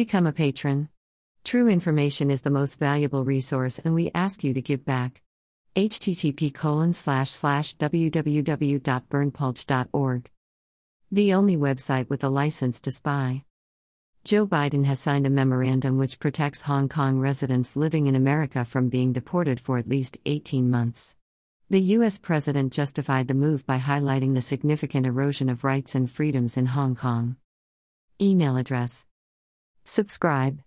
Become a patron. True information is the most valuable resource, and we ask you to give back. http colon slash slash www.berndpulch.org. The only website with a license to spy. Joe Biden has signed a memorandum which protects Hong Kong residents living in America from being deported for at least 18 months. The U.S. president justified the move by highlighting the significant erosion of rights and freedoms in Hong Kong. Email address Subscribe.